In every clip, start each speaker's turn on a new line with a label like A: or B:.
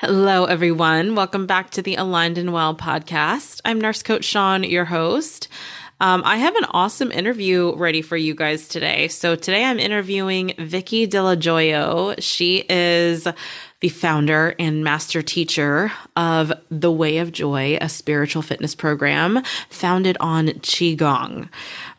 A: Hello, everyone. Welcome back to the Aligned and Well podcast. I'm Nurse Coach Sean, your host. Um, I have an awesome interview ready for you guys today. So today I'm interviewing Vicky Dello Joio. She is the founder and master teacher of The Way of Joy, a spiritual fitness program founded on Qigong.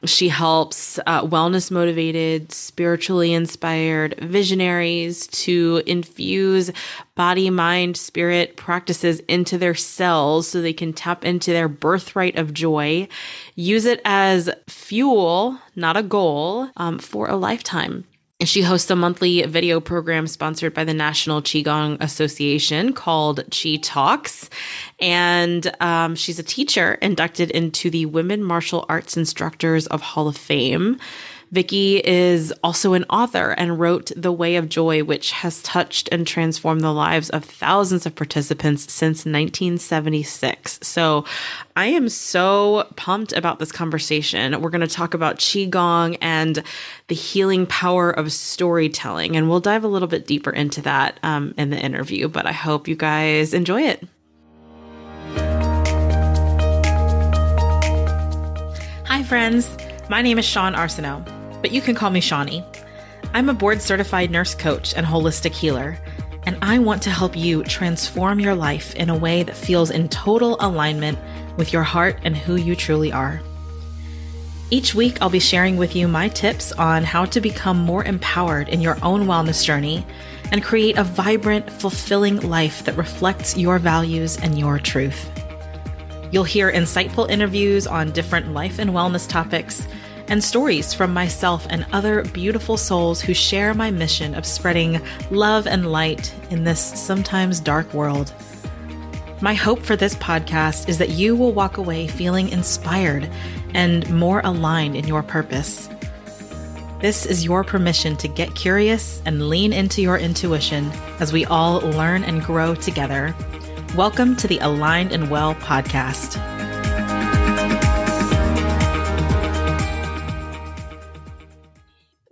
A: She helps uh, wellness motivated, spiritually inspired visionaries to infuse body, mind, spirit practices into their cells so they can tap into their birthright of joy, use it as fuel, not a goal, um, for a lifetime. She hosts a monthly video program sponsored by the National Qigong Association called Qi Talks. And um, she's a teacher inducted into the Women Martial Arts Instructors of Hall of Fame. Vicky is also an author and wrote The Way of Joy, which has touched and transformed the lives of thousands of participants since 1976. So I am so pumped about this conversation. We're going to talk about Qigong and the healing power of storytelling, and we'll dive a little bit deeper into that um, in the interview, but I hope you guys enjoy it. Hi, friends. My name is Sean Arsenault but you can call me Shawnee. I'm a board certified nurse coach and holistic healer, and I want to help you transform your life in a way that feels in total alignment with your heart and who you truly are. Each week, I'll be sharing with you my tips on how to become more empowered in your own wellness journey and create a vibrant, fulfilling life that reflects your values and your truth. You'll hear insightful interviews on different life and wellness topics and stories from myself and other beautiful souls who share my mission of spreading love and light in this sometimes dark world. My hope for this podcast is that you will walk away feeling inspired and more aligned in your purpose. This is your permission to get curious and lean into your intuition as we all learn and grow together. Welcome to the Aligned and Well podcast.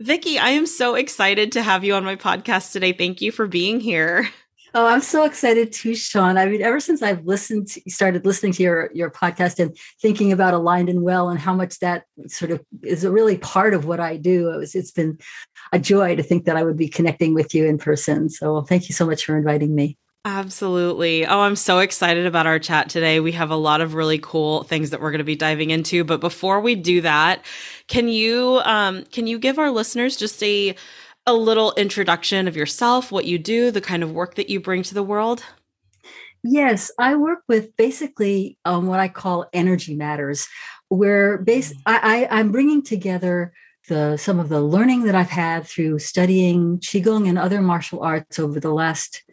A: Vicky, I am so excited to have you on my podcast today. Thank you for being here.
B: Oh, I'm so excited too, Sean. I mean, ever since I've listened, to, started listening to your your podcast and thinking about aligned and well, and how much that sort of is a really part of what I do. It was, it's been a joy to think that I would be connecting with you in person. So, thank you so much for inviting me.
A: Absolutely. Oh, I'm so excited about our chat today. We have a lot of really cool things that we're going to be diving into. But before we do that, can you um, can you give our listeners just a a little introduction of yourself, what you do, the kind of work that you bring to the world?
B: Yes, I work with basically um, what I call energy matters, where base mm. I, I I'm bringing together the some of the learning that I've had through studying qigong and other martial arts over the last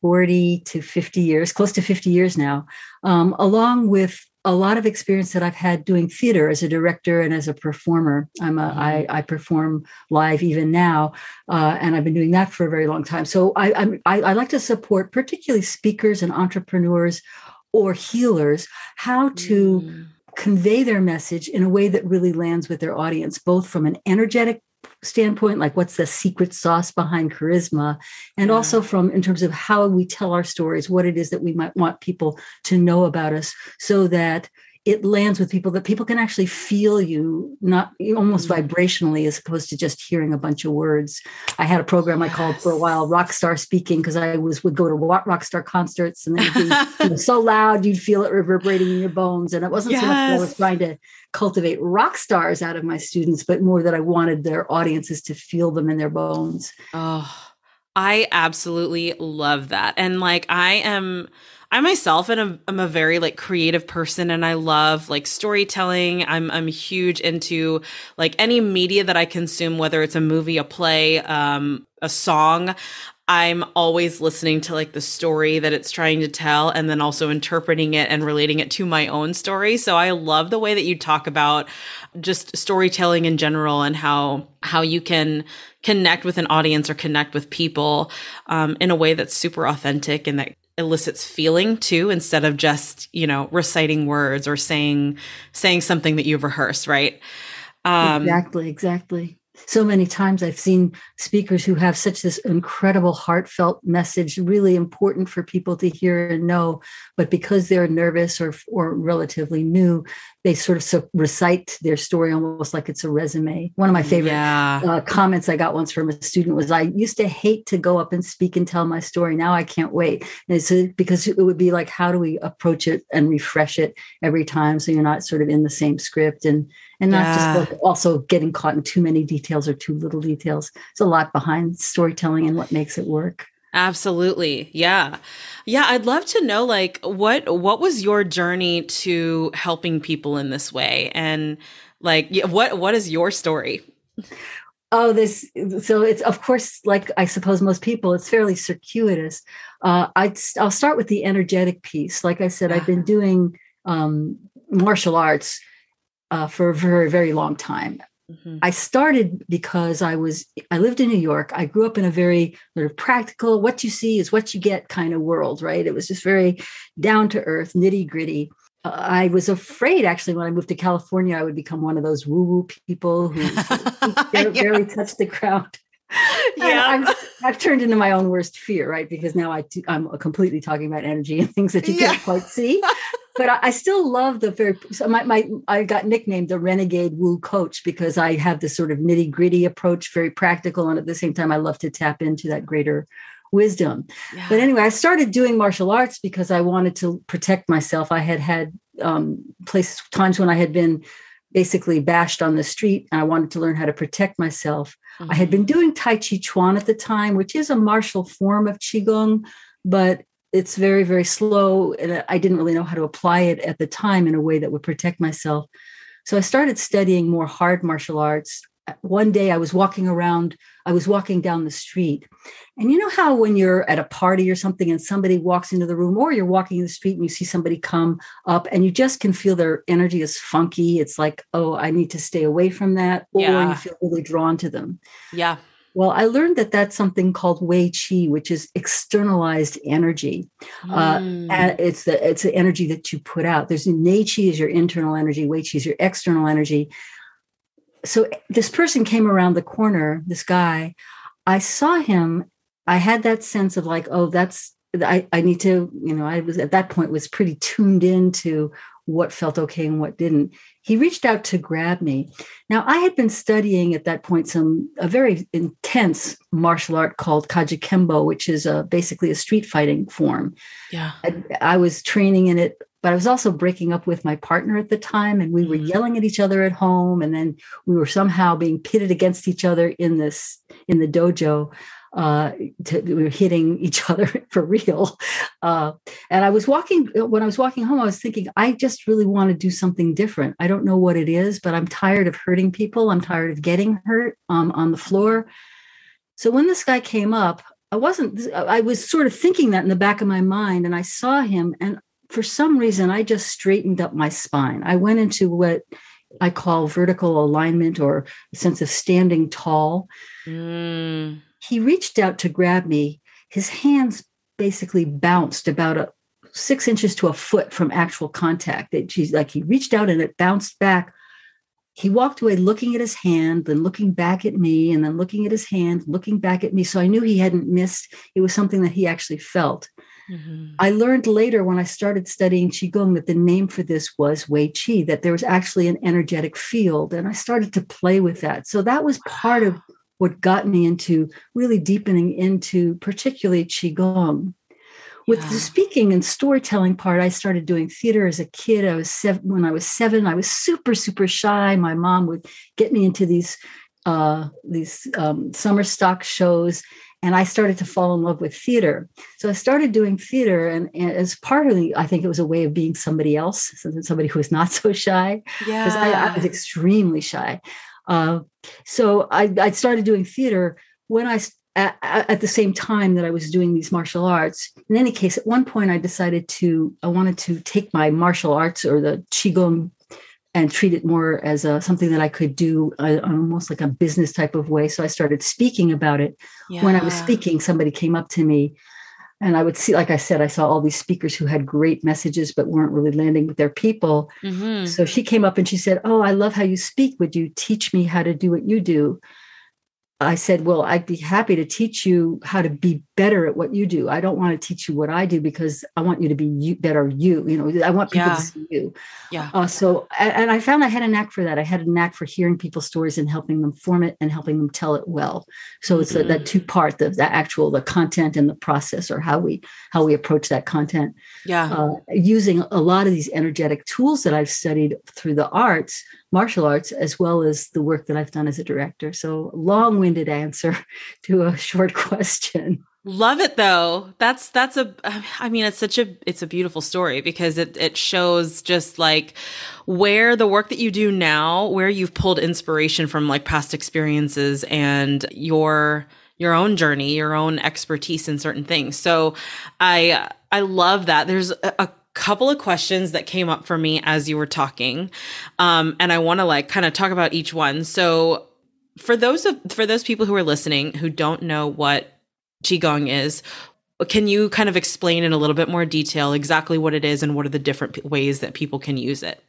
B: 40 to 50 years, close to 50 years now, um, along with a lot of experience that I've had doing theater as a director and as a performer. I'm a, mm-hmm. I, I perform live even now, uh, and I've been doing that for a very long time. So I, I'm, I, I like to support particularly speakers and entrepreneurs or healers how to. Mm convey their message in a way that really lands with their audience, both from an energetic standpoint like what's the secret sauce behind charisma and yeah. also from in terms of how we tell our stories what it is that we might want people to know about us so that it lands with people that people can actually feel you not almost mm-hmm. vibrationally as opposed to just hearing a bunch of words. I had a program i called for a while rock star speaking because i was would go to rock star concerts and you know, so loud you'd feel it reverberating in your bones. And it wasn't yes. so much that i was trying to cultivate rock stars out of my students but more that i wanted their audiences to feel them in their bones.
A: Oh i absolutely love that. And like i am I myself am a, am a very like creative person and I love like storytelling. I'm I'm huge into like any media that I consume, whether it's a movie, a play, um, a song. I'm always listening to like the story that it's trying to tell and then also interpreting it and relating it to my own story. So I love the way that you talk about just storytelling in general and how how you can connect with an audience or connect with people um, in a way that's super authentic and that elicits feeling too instead of just you know reciting words or saying saying something that you've rehearsed right?
B: Um exactly exactly. So many times I've seen speakers who have such this incredible heartfelt message, really important for people to hear and know, but because they're nervous or or relatively new, they sort of so recite their story almost like it's a resume. One of my favorite yeah. uh, comments I got once from a student was, "I used to hate to go up and speak and tell my story. Now I can't wait." And it's uh, because it would be like, how do we approach it and refresh it every time so you're not sort of in the same script and and not yeah. just like also getting caught in too many details or too little details. It's a lot behind storytelling and what makes it work.
A: Absolutely. Yeah. Yeah, I'd love to know like what what was your journey to helping people in this way and like what what is your story?
B: Oh, this so it's of course like I suppose most people it's fairly circuitous. Uh I I'll start with the energetic piece. Like I said. I've been doing um martial arts uh, for a very very long time. Mm-hmm. I started because I was I lived in New York. I grew up in a very sort of practical, what you see is what you get kind of world, right? It was just very down to earth, nitty gritty. Uh, I was afraid actually when I moved to California, I would become one of those woo woo people who yeah. barely touch the ground. Yeah, I've, I've, turned into my own worst fear, right? Because now I t- I'm completely talking about energy and things that you yeah. can't quite see but I, I, still love the very so my, my I got nicknamed the renegade woo coach because I have this sort of nitty gritty approach, very practical, and at the same time I love to tap into that greater wisdom. Yeah. But anyway, I started doing martial arts because I wanted to protect myself. I had had um, places times when I had been basically bashed on the street, and I wanted to learn how to protect myself. Mm-hmm. I had mm-hmm. been doing Tai Chi Chuan at the time, which is a martial form of Qigong, but it's very very slow and i didn't really know how to apply it at the time in a way that would protect myself so i started studying more hard martial arts one day i was walking around i was walking down the street and you know how when you're at a party or something and somebody walks into the room or you're walking in the street and you see somebody come up and you just can feel their energy is funky it's like oh i need to stay away from that or yeah. you feel really drawn to them
A: yeah
B: well, I learned that that's something called Wei Qi, which is externalized energy. Mm. Uh, it's the it's the energy that you put out. There's Nei Qi is your internal energy, Wei Qi is your external energy. So eh, this person came around the corner. This guy, I saw him. I had that sense of like, oh, that's I, I need to, you know, I was at that point was pretty tuned into what felt okay and what didn't. He reached out to grab me. Now, I had been studying at that point some a very intense martial art called Kenpo, which is a, basically a street fighting form.
A: Yeah,
B: I, I was training in it but I was also breaking up with my partner at the time, and we were mm. yelling at each other at home, and then we were somehow being pitted against each other in this in the dojo uh, to, we were hitting each other for real. Uh, and I was walking, when I was walking home, I was thinking, I just really want to do something different. I don't know what it is, but I'm tired of hurting people. I'm tired of getting hurt um, on the floor. So when this guy came up, I wasn't, I was sort of thinking that in the back of my mind, and I saw him, and for some reason, I just straightened up my spine. I went into what I call vertical alignment or a sense of standing tall. Mm he reached out to grab me. His hands basically bounced about a six inches to a foot from actual contact. It, she's like he reached out and it bounced back. He walked away looking at his hand, then looking back at me, and then looking at his hand, looking back at me. So I knew he hadn't missed. It was something that he actually felt. Mm-hmm. I learned later when I started studying Qigong that the name for this was Wei Qi, that there was actually an energetic field. And I started to play with that. So that was part of what got me into really deepening into particularly qigong with yeah. the speaking and storytelling part i started doing theater as a kid i was seven when i was seven i was super super shy my mom would get me into these uh, these um, summer stock shows and i started to fall in love with theater. So i started doing theater and, and as part of the i think it was a way of being somebody else somebody who was not so shy
A: because
B: I, I was extremely shy. Uh, so I, I, started doing theater when I at, at, the same time that I was doing these martial arts. In any case, at one point I decided to I wanted to take my martial arts or the qigong and treat it more as a, something that I could do uh, almost like a business type of way. So I started speaking about it. Yeah. When I was speaking, somebody came up to me and I would see, like I said, I saw all these speakers who had great messages but weren't really landing with their people. Mm-hmm. So she came up and she said, Oh, I love how you speak. Would you teach me how to do what you do? I said, Well, I'd be happy to teach you how to be better at what you do. I don't want to teach you what I do because I want you to be you, better you. You know, I want people yeah. to see you.
A: Yeah.
B: Uh, so, and I found I had a knack for that. I had a knack for hearing people's stories and helping them form it and helping them tell it well. So it's mm-hmm. a, that mm. two part, the, the actual, the content and the process or how we, how we approach that content.
A: Yeah. Uh,
B: using a lot of these energetic tools that I've studied through the arts martial arts as well as the work that I've done as a director. So, long winded answer to a short question.
A: Love it though. That's that's a I mean it's such a it's a beautiful story because it it shows just like where the work that you do now, where you've pulled inspiration from like past experiences and your your own journey, your own expertise in certain things. So I I love that. There's a, a couple of questions that came up for me as you were talking. Um, and I want to like kind of talk about each one. So for those of for those people who are listening who don't know what qigong is, can you kind of explain in a little bit more detail exactly what it is and what are the different ways that people can use it?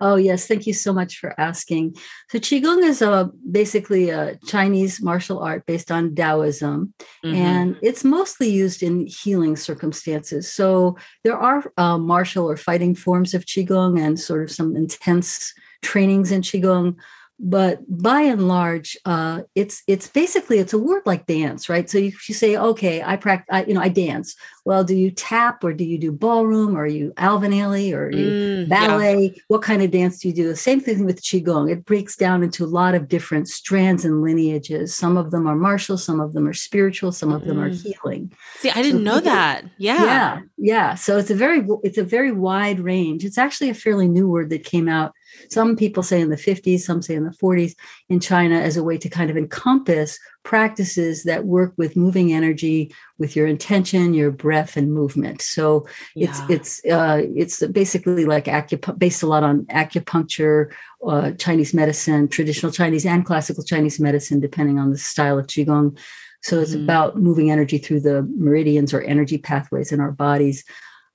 B: Oh, yes. Thank you so much for asking. So, Qigong is a, basically a Chinese martial art based on Taoism, mm-hmm. and it's mostly used in healing circumstances. So, there are uh, martial or fighting forms of Qigong and sort of some intense trainings in Qigong but by and large uh, it's it's basically it's a word like dance right? So you, you say okay i practice you know i dance. Well do you tap or do you do ballroom? Or are you alvin ailey? Or you mm, ballet? Yeah. what kind of dance do you do? The same thing with qigong. It breaks down into a lot of different strands and lineages. Some of them are martial some of them are spiritual some of mm. them are mm. healing.
A: See i didn't so know that. Yeah.
B: Yeah yeah. So it's a very it's a very wide range. It's actually a fairly new word that came out some people say in the 50s, some say in the 40s in China as a way to kind of encompass practices that work with moving energy with your intention, your breath, and movement. So yeah. it's it's uh, it's basically like acup- based a lot on acupuncture, uh, Chinese medicine, traditional Chinese and classical Chinese medicine, depending on the style of qigong. So it's mm-hmm. about moving energy through the meridians or energy pathways in our bodies.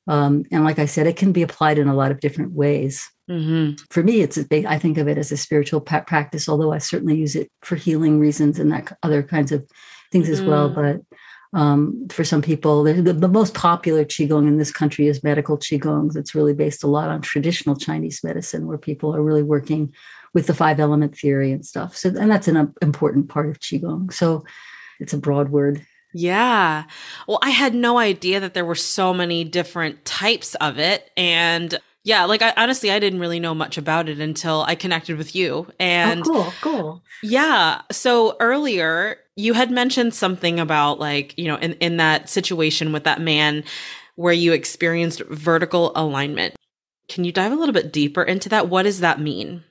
B: Um, and like I said, it can be applied in a lot of different ways. Mm-hmm. For me, it's a, I think of it as a spiritual practice, although I certainly use it for healing reasons and that other kinds of things as well. Mm-hmm. But um, for some people, the, the, most popular qigong in this country is medical qigong. It's really based a lot on traditional Chinese medicine, where people are really working with the five element theory and stuff. So, and that's an important part of qigong. So, it's a broad word.
A: Yeah. Well, I had no idea that there were so many different types of it. And yeah, like I honestly I didn't really know much about it until I connected with you. Oh, and
B: oh, cool, cool.
A: Yeah. So earlier you had mentioned something about like, you know, in, in that situation with that man where you experienced vertical alignment. Can you dive a little bit deeper into that? What does that mean?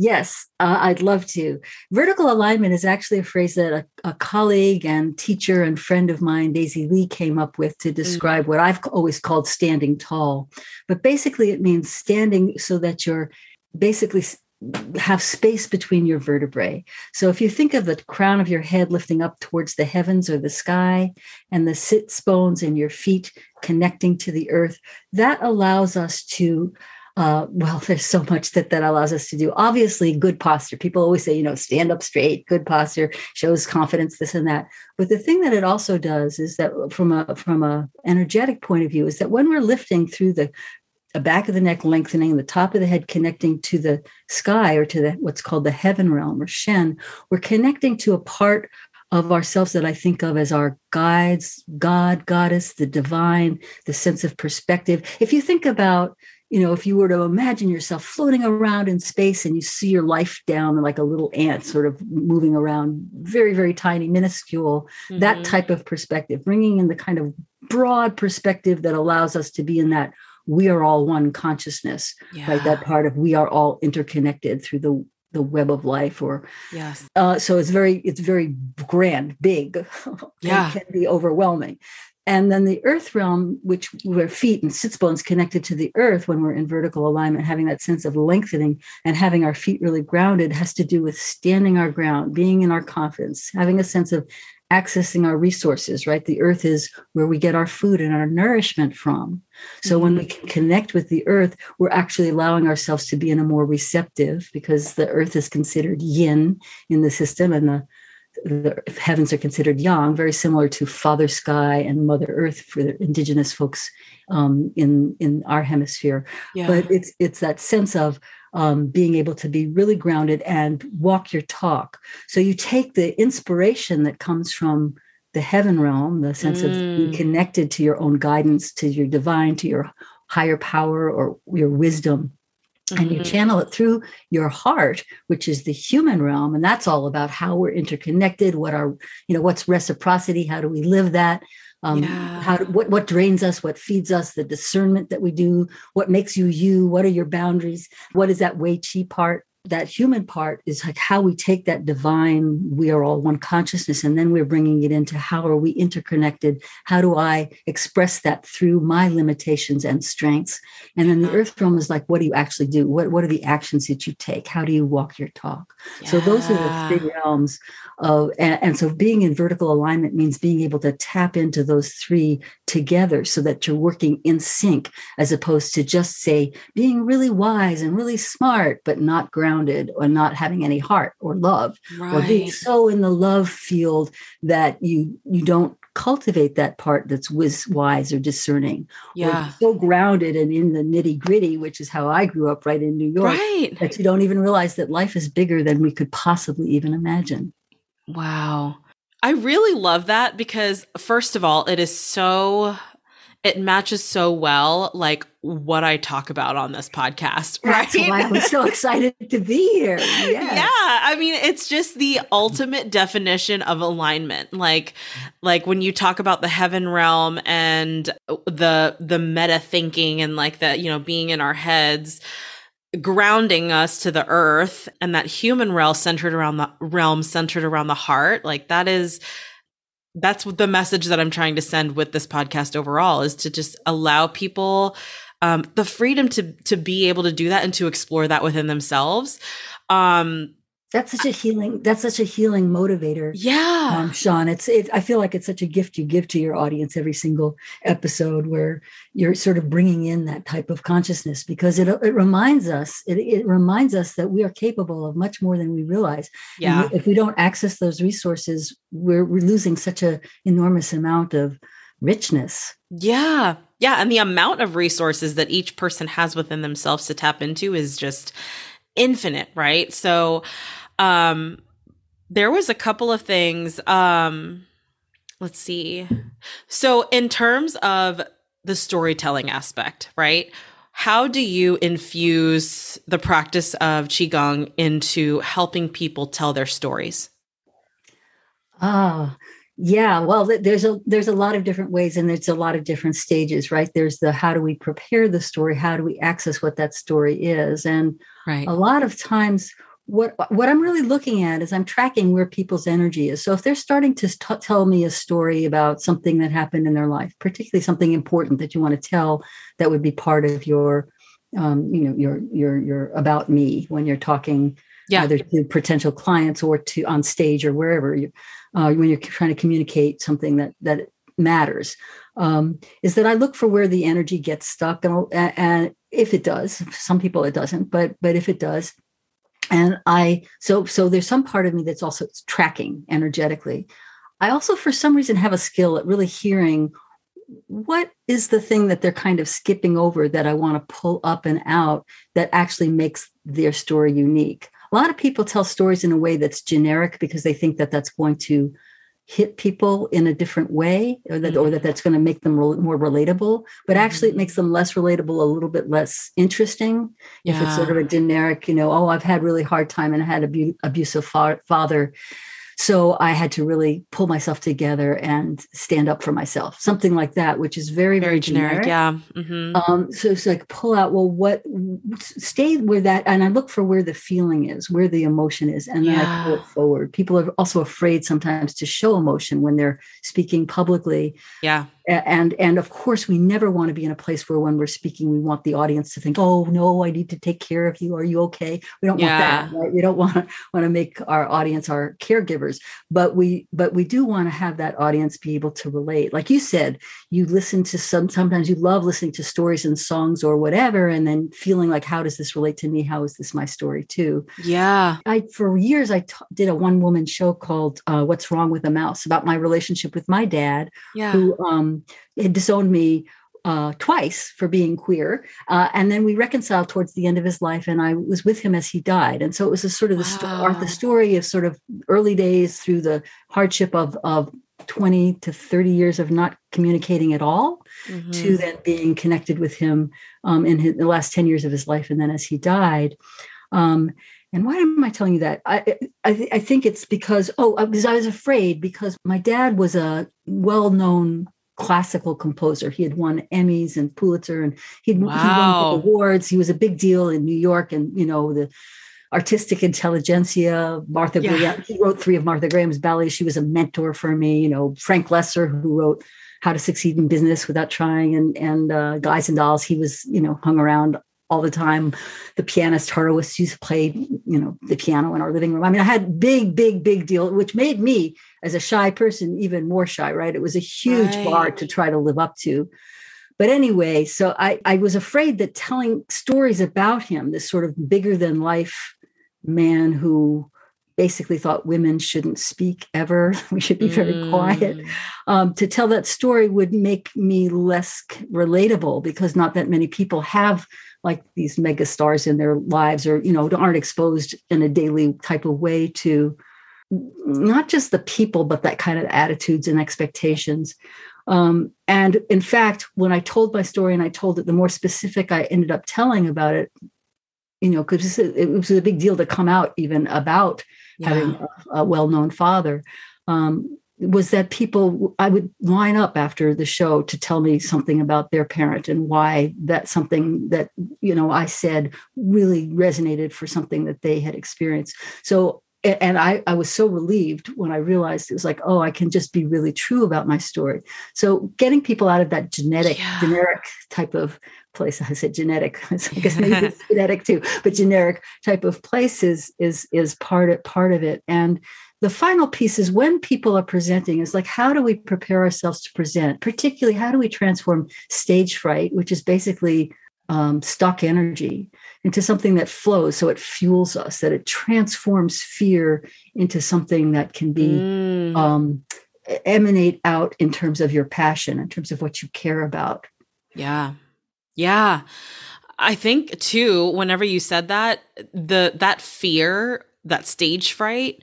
B: Yes, uh, I'd love to. Vertical alignment is actually a phrase that a, a, colleague and teacher and friend of mine, Daisy Lee, came up with to mm. describe mm what I've always called standing tall. But basically, it means standing so that you're basically have space between your vertebrae. So if you think of the crown of your head lifting up towards the heavens or the sky and the sits bones in your feet connecting to the earth, that allows us to uh, well, there's so much that that allows us to do. Obviously, good posture. People always say, you know, stand up straight. Good posture shows confidence, this and that. But the thing that it also does is that, from a from a energetic point of view, is that when we're lifting through the back of the neck lengthening, the top of the head connecting to the sky or to the what's called the heaven realm or Shen, we're connecting to a part of ourselves that I think of as our guides, God, Goddess, the divine, the sense of perspective. If you think about you know, if you were to imagine yourself floating around in space and you see your life down like a little ant sort of moving around, very, very tiny, minuscule, mm-hmm. that type of perspective, bringing in the kind of broad perspective that allows us to be in that we are all one consciousness, yeah. right? That part of we are all interconnected through the the web of life or
A: yes
B: uh, so it's very it's very grand big
A: yeah
B: can be overwhelming and then the earth realm, which where feet and sits bones connected to the earth when we're in vertical alignment, having that sense of lengthening and having our feet really grounded has to do with standing our ground, being in our confidence, having a sense of accessing our resources, right? The earth is where we get our food and our nourishment from. So mm-hmm. when we mm-hmm. can connect with the earth, we're actually allowing ourselves to be in a more receptive because the earth is considered yin in the system and the the heavens are considered yang, very similar to Father Sky and Mother Earth for the indigenous folks um, in in our hemisphere. Yeah. But it's it's that sense of um, being able to be really grounded and walk your talk. So you take the inspiration that comes from the heaven realm, the sense mm. of being mm. connected to your own guidance, to your divine, to your higher power or your wisdom. Mm-hmm. And you mm-hmm. channel it through your heart, which is the human realm. And that's all about how we're interconnected, what are, you know, what's reciprocity, how do we live that? um, yeah. how what what drains us what feeds us the discernment that we do what makes you you what are your boundaries what is that Wei Qi part that human part is like how we take that divine we are all one consciousness and then we're bringing it into how are we interconnected? How do i express that through my limitations and strengths? And then the mm-hmm. earth realm is like what do you actually do? What, what are the actions that you take? How do you walk your talk? Yeah. so those are the three realms of and, and so being in vertical alignment means being able to tap into those three together so that you're working in sync as opposed to just say being really wise and really smart but not grounded grounded or not having any heart or love right. or being so in the love field that you you don't cultivate that part that's wise or discerning
A: yeah
B: or so grounded and in the nitty gritty which is how i grew up right in new york
A: right.
B: that you don't even realize that life is bigger than we could possibly even imagine
A: wow I really love that because, first of all, it is so it matches so well like what I talk about on this podcast.
B: Right? That's why I'm so excited to be here.
A: Yeah. yeah. I mean, it's just the ultimate definition of alignment. Like like when you talk about the heaven realm and the the meta thinking and like that, you know, being in our heads grounding us to the earth and that human realm centered around the realm centered around the heart like that is that's the message that I'm trying to send with this podcast overall is to just allow people um, the freedom to to be able to do that and to explore that within themselves. Um,
B: that's such a healing that's such a healing motivator
A: yeah.
B: um, sean. It's it, i feel like it's such a gift you give to your audience every single episode where you're sort of bringing in that type of consciousness because it, it reminds us it, it reminds us that we are capable of much more than we realize.
A: Yeah.
B: and if we don't access those resources we're, we're losing such a enormous amount of richness.
A: Yeah. Yeah. And the amount of resources that each person has within themselves to tap into is just infinite right so um, there was a couple of things. Um, let's see. So, in terms of the storytelling aspect, right? How do you infuse the practice of qigong into helping people tell their stories?
B: Ah, yeah. Well, there's a there's a lot of different ways, and there's a lot of different stages, right? There's the how do we prepare the story? How do we access what that story is? And
A: right.
B: a lot of times, what what I'm really looking at is I'm tracking where people's energy is. So if they're starting to t- tell me a story about something that happened in their life, particularly something important that you want to tell, that would be part of your, um, you know, your your your about me when you're talking
A: yeah.
B: either to potential clients or to on stage or wherever you, uh, when you're trying to communicate something that that matters. Um, is that I look for where the energy gets stuck, and, and if it does, some people it doesn't, but but if it does and i so so there's some part of me that's also tracking energetically i also for some reason have a skill at really hearing what is the thing that they're kind of skipping over that i want to pull up and out that actually makes their story unique a lot of people tell stories in a way that's generic because they think that that's going to hit people in a different way or that, mm-hmm. or that that's going to make them re- more relatable but actually it mm-hmm. makes them less relatable a little bit less interesting yeah. if it's sort of a generic you know oh i've had really hard time and i had a abusive fa- father so I had to really pull myself together and stand up for myself, something like that, which is very, very, very generic.
A: generic. Yeah. Mm-hmm.
B: Um, so it's like pull out, well, what stay where that, and I look for where the feeling is, where the emotion is, and then yeah. I pull it forward. People are also afraid sometimes to show emotion when they're speaking publicly.
A: Yeah
B: and and of course we never want to be in a place where when we're speaking we want the audience to think oh no i need to take care of you. Are you okay? We don't yeah. want that right? We don't want to want to make our audience our caregivers. But we but we do want to have that audience be able to relate. Like you said you listen to some sometimes you love listening to stories and songs or whatever and then feeling like how does this relate to me? How is this my story too?
A: Yeah.
B: I for years I t- did a one woman show called uh, what's wrong with a mouse about my relationship with my dad yeah. who um had disowned me uh, twice for being queer. Uh, and then we reconciled towards the end of his life, and I was with him as he died. And so it was a sort of the, wow. sto- the story of sort of early days through the hardship of, of 20 to 30 years of not communicating at all mm-hmm. to then being connected with him um, in his, the last 10 years of his life. And then as he died, um, and why am I telling you that? I, I, I think it's because, oh, because I was afraid because my dad was a well known classical composer. He had won Emmys and Pulitzer, and he'd wow. he won awards. He was a big deal in New York, and you know the artistic intelligentsia. Martha yeah. Graham. He wrote three of Martha Graham's ballets. She was a mentor for me. You know Frank Loesser, who wrote How to Succeed in Business Without Trying, and and uh, Guys and Dolls. He was you know hung around all the time. The pianist Horowitz used to play, you know, the piano in our living room. I mean, I had big, big, big deal, which made me as a shy person even more shy, right? It was a huge right. bar to try to live up to. But anyway, so I, I was afraid that telling stories about him, this sort of bigger than life man who basically thought women shouldn't speak ever. We should be very mm. quiet. Um, to tell that story would make me less relatable because not that many people have like these mega stars in their lives or you know aren't exposed in a daily type of way to not just the people but that kind of attitudes and expectations um, and in fact when i told my story and i told it the more specific i ended up telling about it you know because it was a big deal to come out even about yeah. having a, a well-known father um, was that people i would line up after the show to tell me something about their parent and why that something that you know i said really resonated for something that they had experienced so and I, I was so relieved when I realized it was like, oh, I can just be really true about my story. So getting people out of that genetic, yeah. generic type of place. I said genetic. I guess maybe it's genetic too, but generic type of place is is is part of part of it. And the final piece is when people are presenting is like how do we prepare ourselves to present particularly how do we transform stage fright which is basically um, stock energy into something that flows so it fuels us that it transforms fear into something that can be mm. um, emanate out in terms of your passion in terms of what you care about.
A: Yeah. Yeah. I think too whenever you said that the that fear that stage fright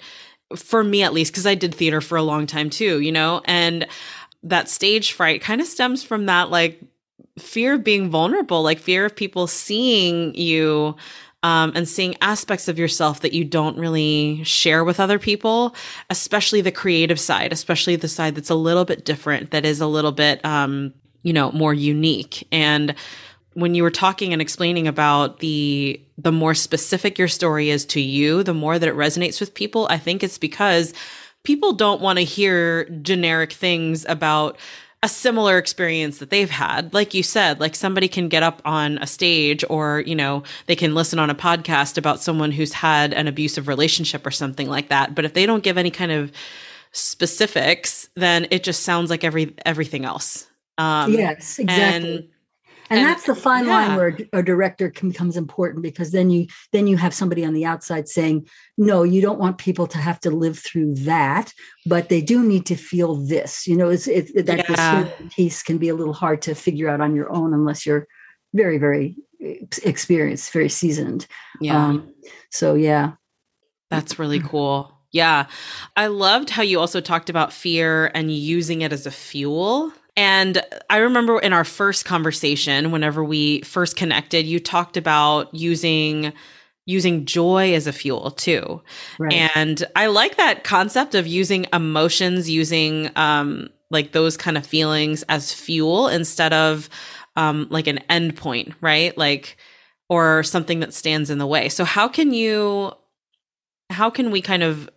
A: for me at least, because I did theater for a long time too, you know, and that stage fright kind of stems from that like fear of being vulnerable, like fear of people seeing you um, and seeing aspects of yourself that you don't really share with other people, especially the creative side, especially the side that's a little bit different, that is a little bit, um, you know, more unique. And when you were talking and explaining about the the more specific your story is to you, the more that it resonates with people, I think it's because people don't want to hear generic things about a similar experience that they've had. Like you said, like somebody can get up on a stage or, you know, they can listen on a podcast about someone who's had an abusive relationship or something like that. But if they don't give any kind of specifics, then it just sounds like every everything else.
B: Um, yes, exactly. And and, and, that's the fine yeah. line where a director becomes important because then you then you have somebody on the outside saying no you don't want people to have to live through that but they do need to feel this. You know it's it, that yeah. piece can be a little hard to figure out on your own unless you're very very experienced very seasoned.
A: Yeah. Um,
B: so yeah.
A: That's really cool. Yeah. I loved how you also talked about fear and using it as a fuel and I remember in our first conversation, whenever we first connected, you talked about using using joy as a fuel too. Right. And I like that concept of using emotions, using um like those kind of feelings as fuel instead of um like an end point, right? Like or something that stands in the way. So how can you how can we kind of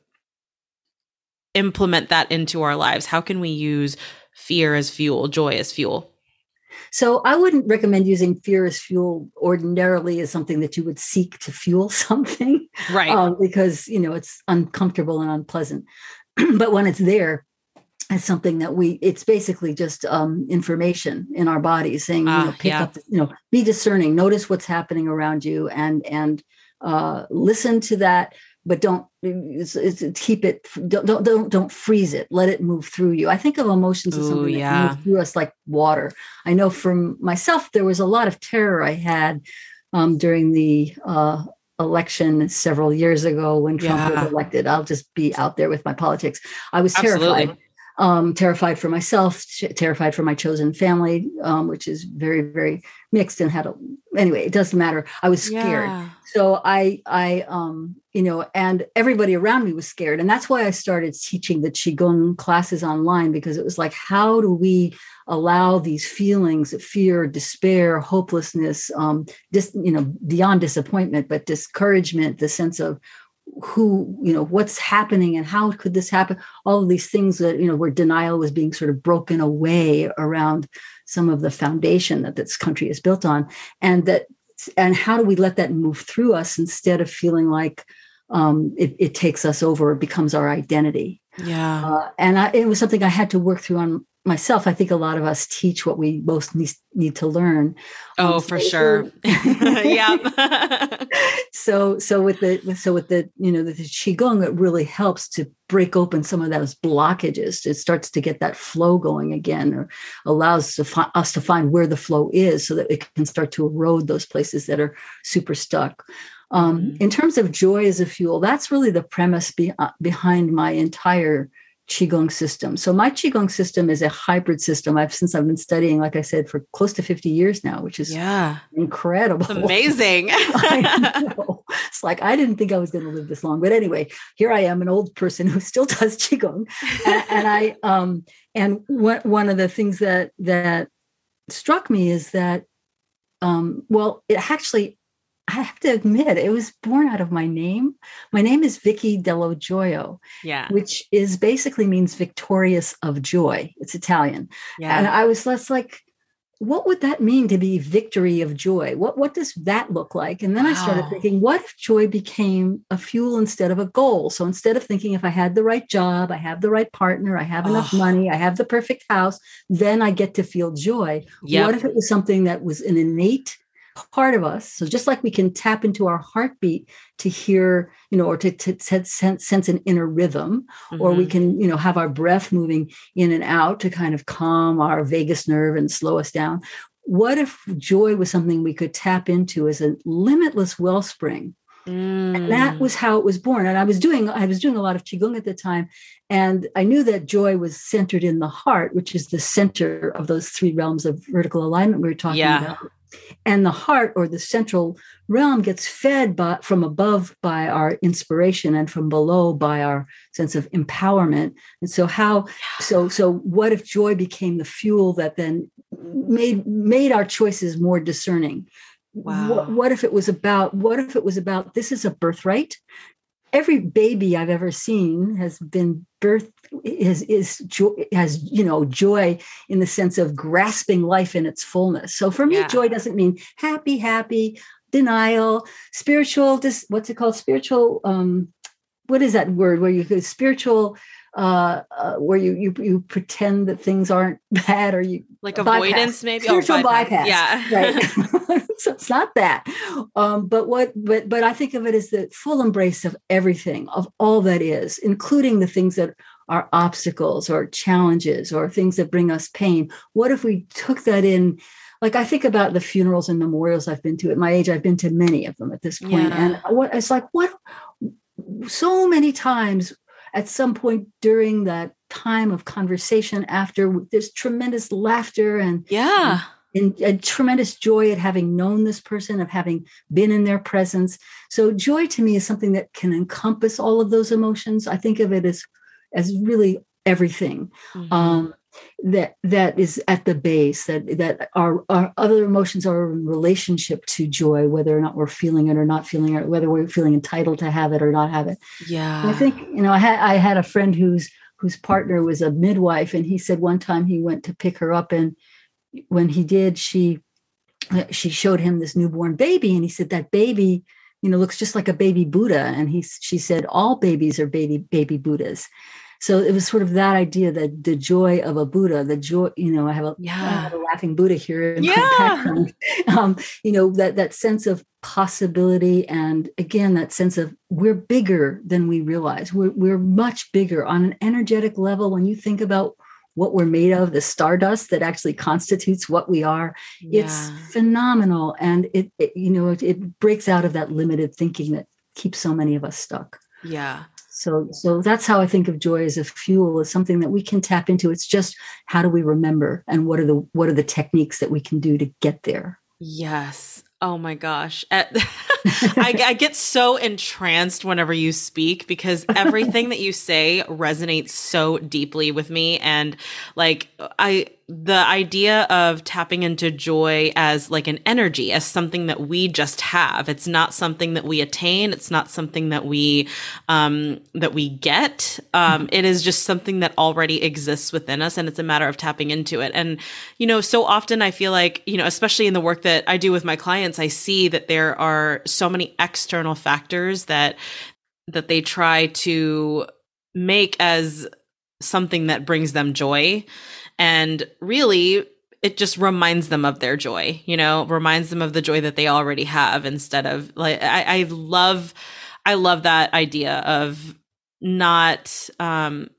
A: implement that into our lives? How can we use fear as fuel, joy as fuel?
B: So I wouldn't recommend using fear as fuel ordinarily as something that you would seek to fuel something,
A: right?
B: Um, because you know it's uncomfortable and unpleasant. but when it's there, it's something that we. It's basically just um, information in our bodies saying, uh, you know, ah, pick yeah. up, you know, be discerning, notice what's happening around you, and and uh, listen to that but don't it's, it's, keep it don't, don't don't don't freeze it let it move through you i think of emotions as something Ooh, yeah. that moves through us like water i know from myself there was a lot of terror i had um, during the uh, election several years ago when trump yeah. was elected i'll just be out there with my politics i was terrified Absolutely. Um, terrified for myself, terrified for my chosen family, um, which is very, very mixed and had a, anyway, it doesn't matter. I was scared. Yeah so i i um you know and everybody around me was scared and that's why i started teaching the qigong classes online because it was like how do we allow these feelings of fear despair hopelessness um dis, you know beyond disappointment but discouragement the sense of who you know what's happening and how could this happen all of these things that you know where denial was being sort of broken away around some of the foundation that this country is built on and that and how do we let that move through us instead of feeling like um, it, it, takes us over, it becomes our identity.
A: Yeah.
B: Uh, and I, it was something I had to work through on myself. I think a lot of us teach what we most need, need to learn.
A: Oh, um, for sure. yeah.
B: so, so with the, so with the, you know, the, the qigong, it really helps to break open some of those blockages. It starts to get that flow going again, or allows to fi- us to find where the flow is, so that it can start to erode those places that are super stuck. Um, mm-hmm. In terms of joy as a fuel, that's really the premise be- uh, behind my entire qigong system. So my qigong system is a hybrid system. I've since I've been studying, like I said, for close to 50 years now, which is
A: yeah
B: incredible.
A: Amazing.
B: it's like I didn't think I was going to live this long. But anyway, here I am, an old person who still does qigong. and, and I um and what one of the things that that struck me is that um well it actually I have to admit, it was born out of my name. My name is Vicky Dello Joio,
A: yeah,
B: which is basically means victorious of joy. It's Italian, yeah. And I was less like, what would that mean to be victory of joy? What what does that look like? And then wow. I started thinking, what if joy became a fuel instead of a goal? So instead of thinking if I had the right job, I have the right partner, I have enough money, I have the perfect house, then I get to feel joy. Yep. What if it was something that was an innate part of us. So just like we can tap into our heartbeat to hear, you know, or to, to, sense, sense, an inner rhythm, mm-hmm. or we mm-hmm. can, you know, have our breath moving in and out to kind of calm our vagus nerve and slow us down. What if joy was something we could tap into as a limitless wellspring? Mm. And that mm. was how it was born. And I was doing, I was doing a lot of qigong at the time, and I knew that joy was centered in the heart, which is the center of those three realms of vertical alignment we were talking yeah. about and the heart or the central realm gets fed by, from above by our inspiration and from below by our sense of empowerment. And so how so so what if joy became the fuel that then made made our choices more discerning? Wow. what, what if it was about what if it was about this is a birthright. Every baby I've ever seen has been birth is is joy has you know joy in the sense of grasping life in its fullness. So for me, yeah. joy doesn't mean happy, happy, denial, spiritual. This what's it called? Spiritual. Um, what is that word? Where you go spiritual. Uh, uh, where you, you you pretend that things aren't bad or you
A: like avoidance maybe
B: spiritual oh, bypass.
A: bypass.
B: yeah right so it's not that um, but what but but i think of it as the full embrace of everything of all that is including the things that are obstacles or challenges or things that bring us pain what if we took that in like i think about the funerals and memorials i've been to at my age i've been to many of them at this point yeah. and what it's like what so many times at some point during that time of conversation after there's tremendous laughter and
A: yeah
B: and a tremendous joy at having known this person, of having been in their presence. So joy to me is something that can encompass all of those emotions. I think of it as as really everything. Mm-hmm. Um, that that is at the base that that our, our other emotions are in relationship to joy whether or not we're feeling it or not feeling it whether we're feeling entitled to have it or not have it
A: yeah
B: and i think you know i had i had a friend whose whose partner was a midwife, and he said one time he went to pick her up, and when he did, she she showed him this newborn baby, and he said that baby, you know, looks just like a baby Buddha, and he she said all babies are baby baby Buddhas. So it was sort of that idea that the joy of a Buddha, the joy, you know, I have a, yeah. I have a laughing Buddha here in yeah. my background. Um, you know, that that sense of possibility and again that sense of we're bigger than we realize. We're we're much bigger on an energetic level when you think about what we're made of, the stardust that actually constitutes what we are. Yeah. It's phenomenal. And it, it you know, it, it breaks out of that limited thinking that keeps so many of us stuck.
A: Yeah
B: so so that's how i think of joy as a fuel as something that we can tap into it's just how do we remember and what are the what are the techniques that we can do to get there
A: yes oh my gosh. I, I get so entranced whenever you speak because everything that you say resonates so deeply with me. And like i the idea of tapping into joy as like an energy, as something that we just have. It's not something that we attain. It's not something that we um, that we get. Um, it is just something that already exists within us, and it's a matter of tapping into it. And you know, so often I feel like you know, especially in the work that I do with my clients, I see that there are so many external factors that that they try to make as something that brings them joy and really, it just reminds them of their joy, you know, reminds them of the joy that they already have instead of like, I, I love, I love that idea of not, um,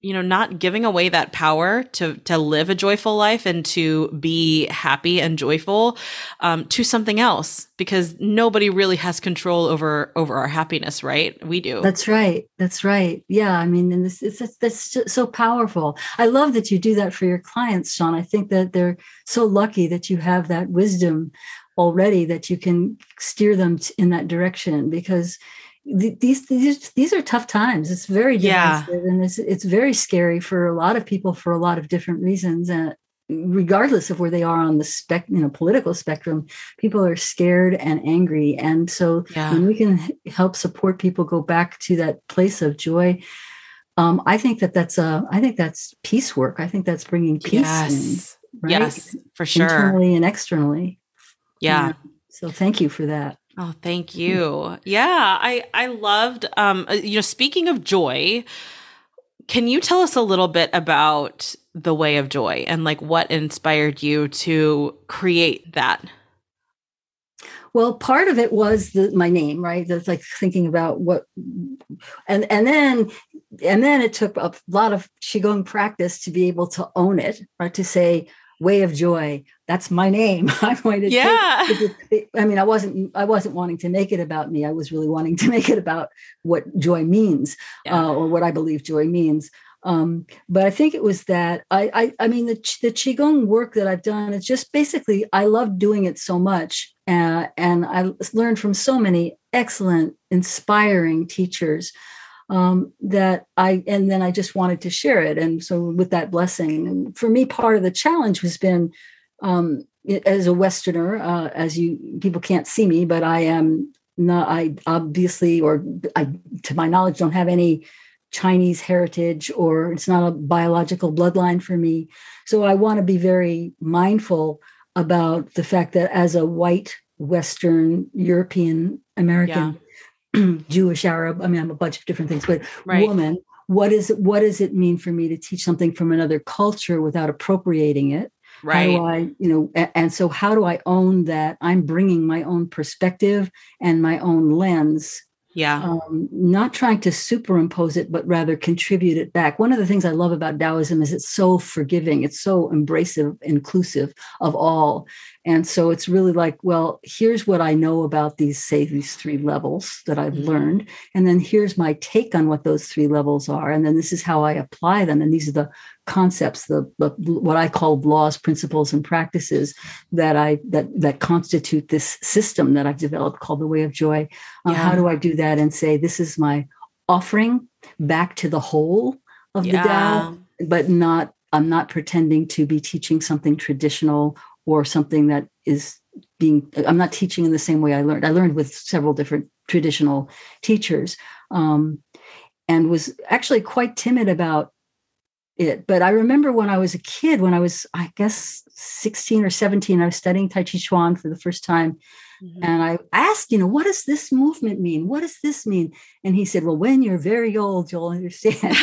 A: you know not giving away that power to to live a joyful life and to be happy and joyful um, to something else because nobody really has control over over our happiness right? We do.
B: That's right. That's right. Yeah. I mean and this it's that's so powerful. I love that you do that for your clients sean i think that they're so lucky that you have that wisdom already that you can steer them in that direction because these these these are tough times. It's very yeah. and it's it's very scary for a lot of people for a lot of different reasons. And regardless of where they are on the spec, you know, political spectrum, people are scared and angry. And so yeah. when we can help support people go back to that place of joy, um, I think that that's a I think that's peace work. I think that's bringing peace. Yes,
A: in, right? yes, for sure,
B: internally and externally.
A: Yeah. yeah.
B: So thank you for that.
A: Oh, thank you. Yeah, I I loved um uh, you know speaking of joy, can you tell us a little bit about the way of joy and like what inspired you to create that?
B: Well, part of it was the, my name, right? That's like thinking about what, and and then and then it took a lot of qigong practice to be able to own it, right? To say, way of joy that's my name i'm going to
A: yeah
B: take, i mean i wasn't i wasn't wanting to make it about me i was really wanting to make it about what joy means yeah. uh, or what i believe joy means um, but I think it was that I, I, I mean the the qigong work that I've done. It's just basically I love doing it so much, uh, and I learned from so many excellent, inspiring teachers um, that I, and then I just wanted to share it. And so with that blessing, for me, part of the challenge has been um, as a Westerner, uh, as you people can't see me, but I am not, I obviously, or I, to my knowledge, don't have any Chinese heritage or it's not a biological bloodline for me. So I want to be very mindful about the fact that as a white Western European American, yeah Jewish, Arab. I mean, I'm a bunch of different things, but right. woman. What is it? What does it mean for me to teach something from another culture without appropriating it?
A: Right.
B: How do I, you know, and, and so how do I own that I'm bringing my own perspective and my own lens
A: yeah.
B: Um, not trying to superimpose it, but rather contribute it back. One of the things I love about Taoism is it's so forgiving, it's so embracive, inclusive of all. And so it's really like, well, here's what I know about these, say, these three levels that I've mm-hmm. learned. And then here's my take on what those three levels are. And then this is how I apply them. And these are the concepts, the, the what I call laws, principles, and practices that I that that constitute this system that I've developed called the way of joy. Uh, yeah. How do I do that and say this is my offering back to the whole of yeah. the Tao, but not I'm not pretending to be teaching something traditional or something that is being i'm not teaching in the same way i learned i learned with several different traditional teachers um, and was actually quite timid about it. But I remember when I was a kid, when I was, I guess, 16 or 17, I was studying Tai Chi Chuan for the first time. Mm-hmm. And I asked, you know, what does this movement mean? What does this mean? And he said, well, when you're very old, you'll understand.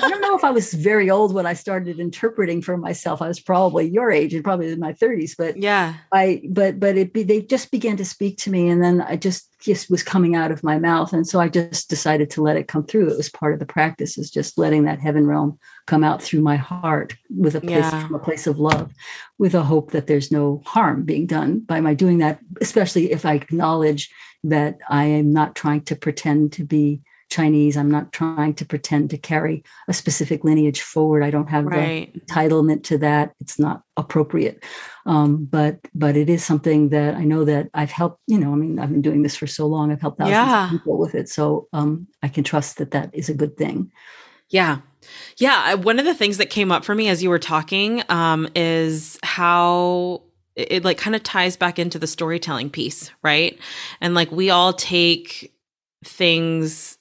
B: I don't know if I was very old when I started interpreting for myself. I was probably your age and probably in my 30s, but
A: yeah,
B: I but but it be, they just began to speak to me, and then I just just was coming out of my mouth, and so I just decided to let it come through. It was part of the practice, is just letting that heaven realm come out through my heart with a place yeah. from a place of love, with a hope that there's no harm being done by my doing that, especially if I acknowledge that I am not trying to pretend to be Chinese. I'm not trying to pretend to carry a specific lineage forward. I don't have right. the entitlement to that. It's not appropriate. Um, but but it is something that I know that I've helped. You know, I mean, I've been doing this for so long. I've helped thousands yeah. of people with it. So um, I can trust that that is a good thing.
A: Yeah. Yeah. One of the things that came up for me as you were talking um, is how it, it like kind of ties back into the storytelling piece, right? And like we all take things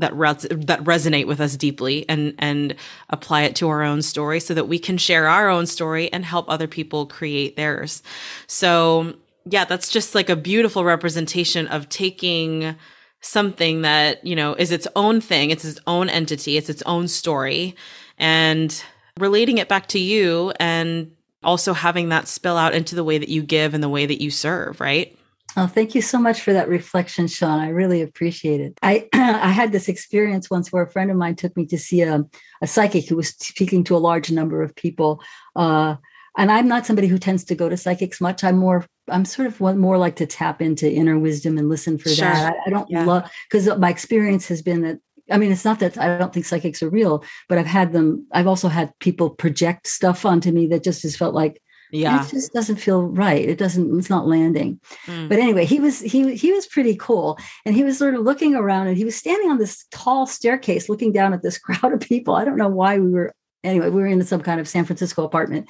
A: that res- that resonate with us deeply and and apply it to our own story so that we can share our own story and help other people create theirs. So, yeah, that's just like a beautiful representation of taking something that, you know, is its own thing, it's its own entity, it's its own story and relating it back to you and also having that spill out into the way that you give and the way that you serve, right?
B: Oh, thank you so much for that reflection, Sean. I really appreciate it. I I had this experience once where a friend of mine took me to see a, a psychic who was speaking to a large number of people. Uh, and I'm not somebody who tends to go to psychics much. I'm more, I'm sort of more like to tap into inner wisdom and listen for sure. that. I, I don't yeah. love because my experience has been that I mean, it's not that I don't think psychics are real, but I've had them. I've also had people project stuff onto me that just has felt like
A: yeah.
B: It just doesn't feel right. It doesn't it's not landing. Mm. but anyway he was he he was pretty cool. And he was sort of looking around and he was standing on this tall staircase looking down at this crowd of people. I don't know why we were anyway we were in some kind of san francisco apartment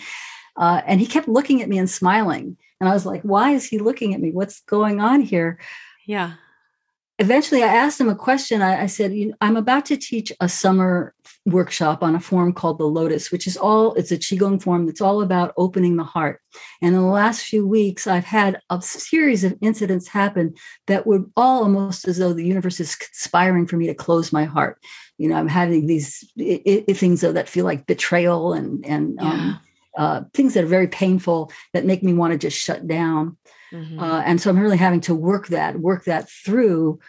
B: uh, and he kept looking at me and smiling. And i was like why is he looking at me? What's going on here?
A: Yeah.
B: Eventually I asked him a question. I, I said, I'm about to teach a summer workshop on a form called the Lotus, which is all, it's a Qigong form that's all about opening the heart. And in the last few weeks, I've had a series of incidents happen that were all almost as though the universe is conspiring for me to close my heart. You know, I'm having these things that feel like betrayal and, and, yeah. um, uh, things that are very painful that make me want to just shut down. Mm-hmm. Uh, and so I'm really having to work that, work that through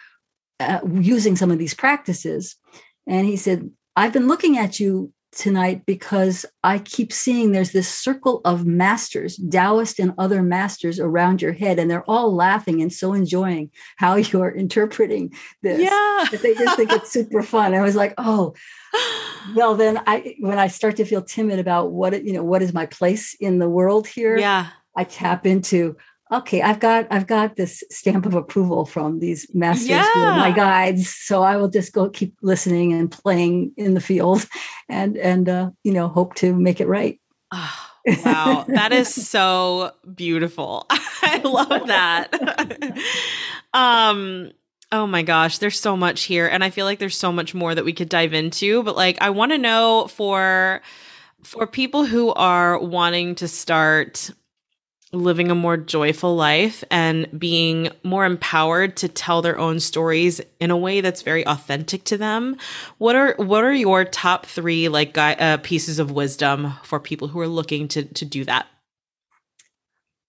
B: uh, using some of these practices. And he said, I've been looking at you tonight because I keep seeing there's this circle of masters, Taoist and other masters around your head, and they're all laughing and so enjoying how you're interpreting this.
A: Yeah.
B: That they just think it's super fun. I was like, oh, well, then I when I start to feel timid about what you know, what is my place in the world here?
A: Yeah.
B: I tap into, okay i've got i've got this stamp of approval from these masters yeah. who are my guides so i will just go keep listening and playing in the field and and uh, you know hope to make it right.
A: Oh, wow. That is so beautiful. I love that. Um Oh my gosh, there's so much here and I feel like there's so much more that we could dive into, but like I want to know for for people who are wanting to start living a more joyful life and being more empowered to tell their own stories in a way that's very authentic to them. What are what are your top 3 like uh, pieces of wisdom for people who are looking to to do that?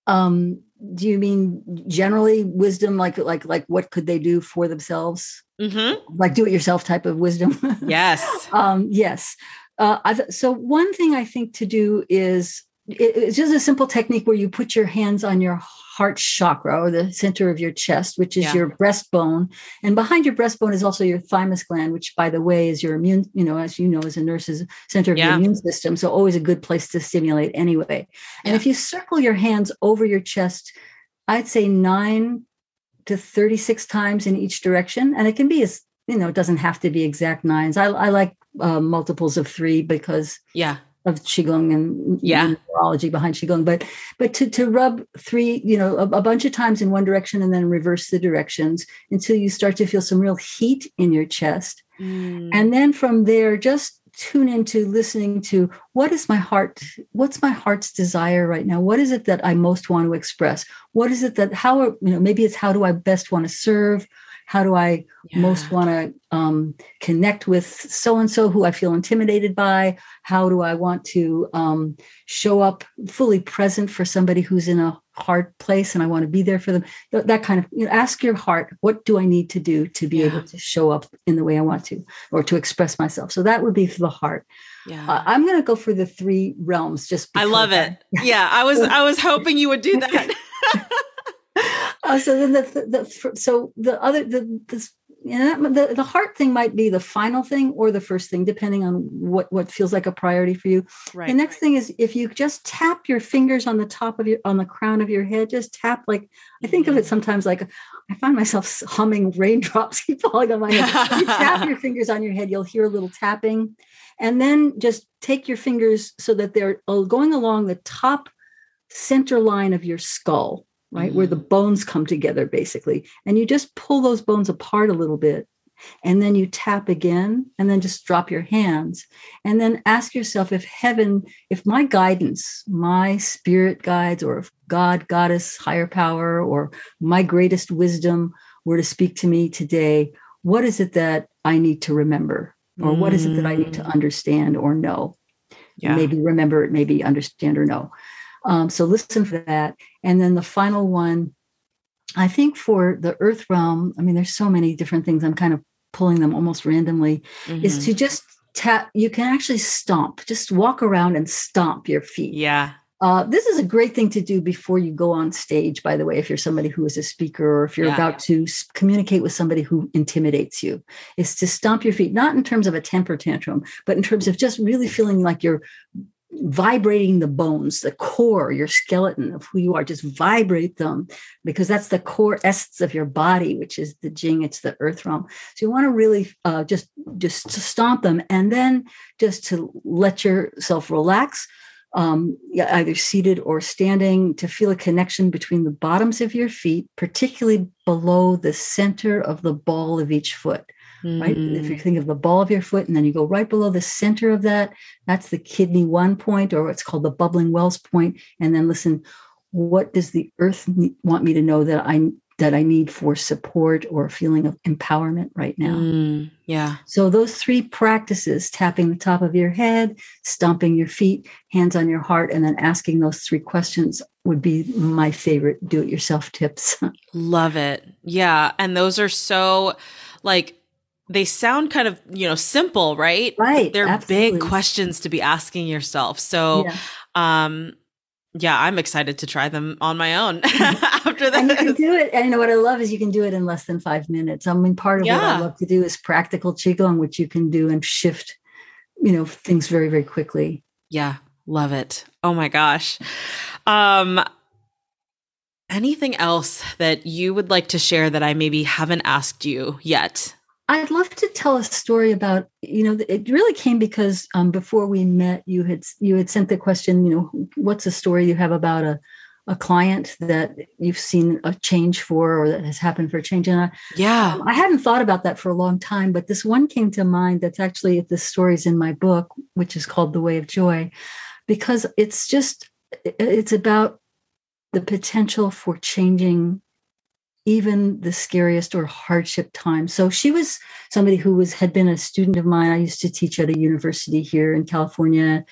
B: Um do you mean generally wisdom like like like what could they do for themselves?
A: Mm-hmm.
B: like do it yourself type of wisdom?
A: Yes.
B: Um yes. Uh, so one thing i think to do is it's just a simple technique where you put your hands on your heart chakra or the center of your chest, which is yeah. your breastbone. And behind your breastbone is also your thymus gland, which, by the way, is your immune, you know, as you know, as a nurse, is center of yeah. your immune system. So always a good place to stimulate anyway. And yeah. if you circle your hands over your chest, I'd say nine to 36 times in each direction. And it can be as, you know, it doesn't have to be exact nines. I, I like uh, multiples of three because
A: yeah
B: of qigong and
A: yeah.
B: neurology behind qigong but but to to rub three you know a, a, bunch of times in one direction and then reverse the directions until you start to feel some real heat in your chest. Mm. And then from there, just tune into listening to what is my heart what's my heart's desire right now? What is it that i most want to express? What is it that how are you know maybe it's how do i best want to serve how do i yeah. most want to um, connect with so and so who i feel intimidated by? How do i want to um, show up fully present for somebody who's in a hard place and i want to be there for them? That kind of you know ask your heart what do i need to do to be yeah. able to show up in the way i want to or to express myself? So that would be for the heart. Yeah. Uh, i'm going to go for the three realms just
A: i love it. Yeah i was i was hoping you would do that
B: uh, so then the, the, the, so the other the this the, the heart thing might be the final thing or the first thing depending on what what feels like a priority for you right. the next thing is if you just tap your fingers on the top of your on the crown of your head just tap like i think of it mm-hmm. sometimes like i find myself humming raindrops keep falling on my head you tap your fingers on your head you'll hear a little tapping and then just take your fingers so that they're uh, going along the top center line of your skull right? Mm-hmm. Where the mm-hmm. bones come together, basically. And you just pull those bones apart a little bit. And then you tap again, and then just drop your hands. And then ask yourself if heaven, if my guidance, my spirit guides, or if God, goddess, higher power, or my greatest wisdom were to speak to me today, what is it that I need to remember? Or what is it that I need to mm. understand or know? Yeah. Maybe remember it, maybe understand or know. Um, so listen for that. And then the final one, I think for the earth realm, I mean, there's so many different things. I'm kind of pulling them almost randomly, mm-hmm. is to just tap, you can actually stomp, just walk around and stomp your feet.
A: Yeah.
B: Uh, this is a great thing to do before you go on stage, by the way, if you're somebody who is a speaker or if you're yeah. about to communicate with somebody who intimidates you, is to stomp your feet, not in terms of a temper tantrum, but in terms of just really feeling like you're vibrating the bones, the core, your skeleton of who you are, just vibrate them because that's the core essence of your body, which is the jing, it's the earth realm. So you want to really uh, just just to stomp them and then just to let yourself relax, um, either seated or standing, to feel a connection between the bottoms of your feet, particularly below the center of the ball of each foot mm. right? If you mm. think of the ball of your foot and then you go right below the center of that, that's the kidney one point, or what's called the bubbling wells point. And then listen, what does the earth want me to know that I that I need for support or feeling of empowerment right now. Mm,
A: yeah.
B: So those three practices, tapping the top of your head, stomping your feet, hands on your heart, and then asking those three questions would be my favorite do-it-yourself tips.
A: Love it. Yeah. And those are so like they sound kind of you know simple right?
B: Right
A: they're absolutely. big questions to be asking yourself. So yeah. um yeah i'm excited to try them on my own after that
B: you can do it and you know what i love is you can do it in less than five minutes. I mean part of yeah. what i love to do is practical qigong which you can do and shift you know things very very quickly.
A: Yeah love it. Oh my gosh. Um anything else that you would like to share that i maybe haven't asked you yet
B: I'd love to tell a story about, you know, it really came because um, before we met, you had you had sent the question, you know, what's a story you have about a a client that you've seen a change for or that has happened for a change? And I,
A: yeah,
B: I hadn't thought about that for a long time, but this one came to mind. That's actually the stories in my book, which is called The Way of Joy, because it's just it's about the potential for changing even the scariest or hardship times. So she was somebody who was had been a student of mine. I used to teach at a university here in California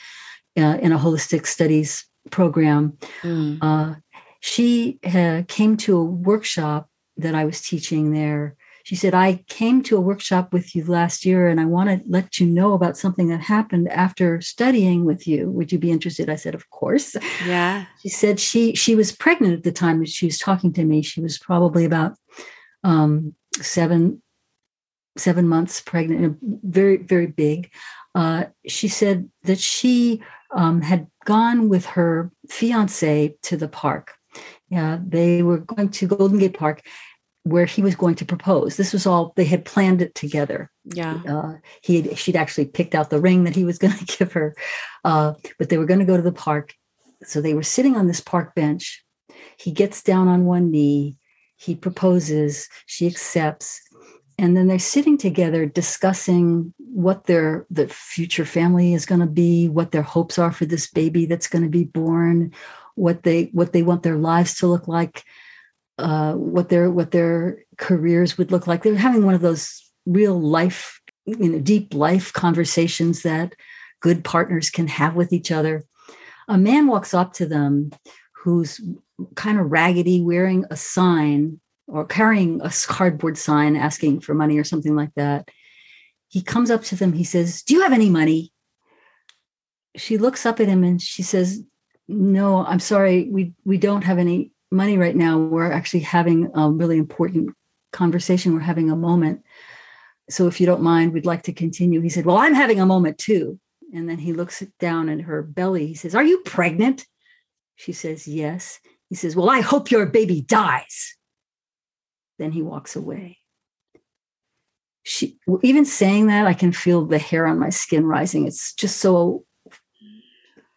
B: uh, in a holistic studies program. Mm. Uh, she uh, came to a workshop that I was teaching there she said, I came to a workshop with you last year and I want to let you know about something that happened after studying with you. Would you be interested? I said, Of course.
A: Yeah.
B: She said she she was pregnant at the time that she was talking to me. She was probably about um, seven seven months pregnant, very, very big. Uh, she said that she um, had gone with her fiance to the park. Yeah, they were going to Golden Gate Park where he was going to propose. This was all they had planned it together.
A: Yeah, uh,
B: he had, she'd actually picked out the ring that he was going to give her, uh, but they were going to go to the park. So they were sitting on this park bench. He gets down on one knee. He proposes. She accepts, and then they're sitting together discussing what their the future family is going to be what their hopes are for this baby that's going to be born what they what they want their lives to look like uh, what their what their careers would look like they're having one of those real life you know deep life conversations that good partners can have with each other a man walks up to them who's kind of raggedy wearing a sign or carrying a cardboard sign asking for money or something like that. He comes up to them. He says, Do you have any money? She looks up at him and she says, No, I'm sorry. We, we don't have any money right now. We're actually having a really important conversation. We're having a moment. So if you don't mind, we'd like to continue. He said, Well, I'm having a moment too. And then he looks down at her belly. He says, Are you pregnant? She says, Yes. He says, Well, I hope your baby dies. Then he walks away. She, even saying that, I can feel the hair on my skin rising. It's just so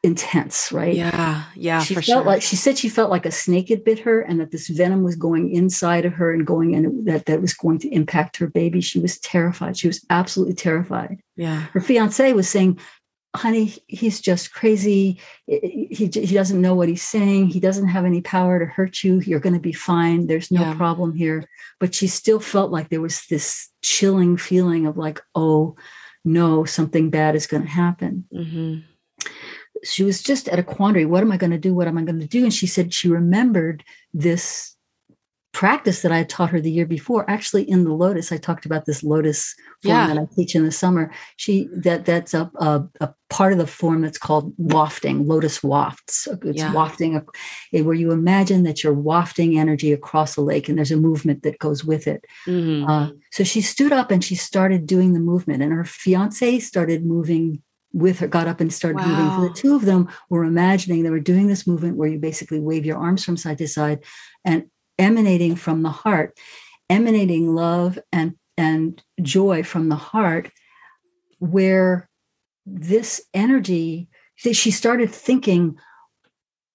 B: intense, right?
A: Yeah, yeah.
B: She felt
A: sure.
B: like she said she felt like a snake had bit her, and that this venom was going inside of her and going, and that that was going to impact her baby. She was terrified. She was absolutely terrified.
A: Yeah.
B: Her fiance was saying, honey, he's just crazy. He, he doesn't know what he's saying. He doesn't have any power to hurt you. You're going to be fine. There's no yeah. problem here. But she still felt like there was this chilling feeling of like, oh, no, something bad is going to happen.
A: Mm-hmm.
B: She was just at a quandary. What am I going to do? What am I going to do? And she said she remembered this practice that I had taught her the year before. Actually, in the Lotus, I talked about this Lotus form
A: yeah.
B: that I teach in the summer. She that that's a, a, a part of the form that's called wafting. Lotus wafts. It's
A: Yeah.
B: wafting, where you imagine that you're wafting energy across a lake, and there's a movement that goes with it.
A: Mhm.
B: Uh, so she stood up and she started doing the movement, and her fiance started moving with her, got up and started moving. So the two of them were imagining they were doing this movement where you basically wave your arms from side to side and emanating from the heart, emanating love and and joy from the heart, where this energy, that she started thinking,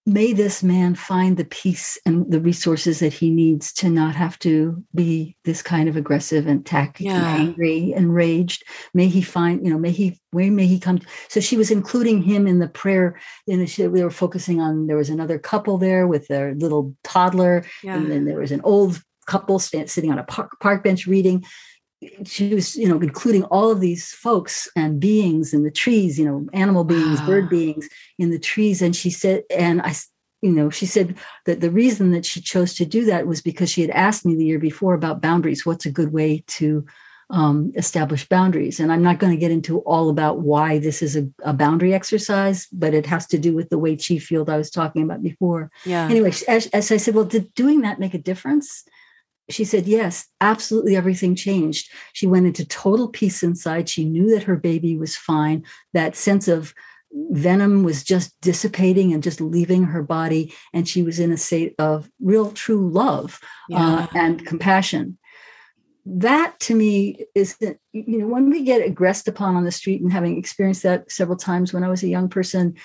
B: may this man find the peace and the resources that he needs to not have to be this kind of aggressive and tacky and angry and raged. May he find you know may he where may he come? So she was including him in the prayer in the, we were focusing on there was another couple there with their little toddler
A: Yeah.
B: and then there was an old couple stand, sitting on a park, park bench reading she was you know including all of these folks and beings in the trees you know animal beings
A: Wow.
B: bird beings in the trees. And she said and I, you know she said that the reason that she chose to do that was because she had asked me the year before about boundaries. What's a good way to um, establish boundaries? And i'm not going to get into all about why this is a, a boundary exercise but it has to do with the way chi field i was talking about before.
A: Yeah.
B: anyway as, as i said well did doing that make a difference she said yes absolutely everything changed. She went into total peace inside. She knew that her baby was fine. That sense of venom was just dissipating and just leaving her body and she was in a state of real true love uh, and compassion. That to me is that you know when we get aggressed upon on the street and having experienced that several times when i was a young person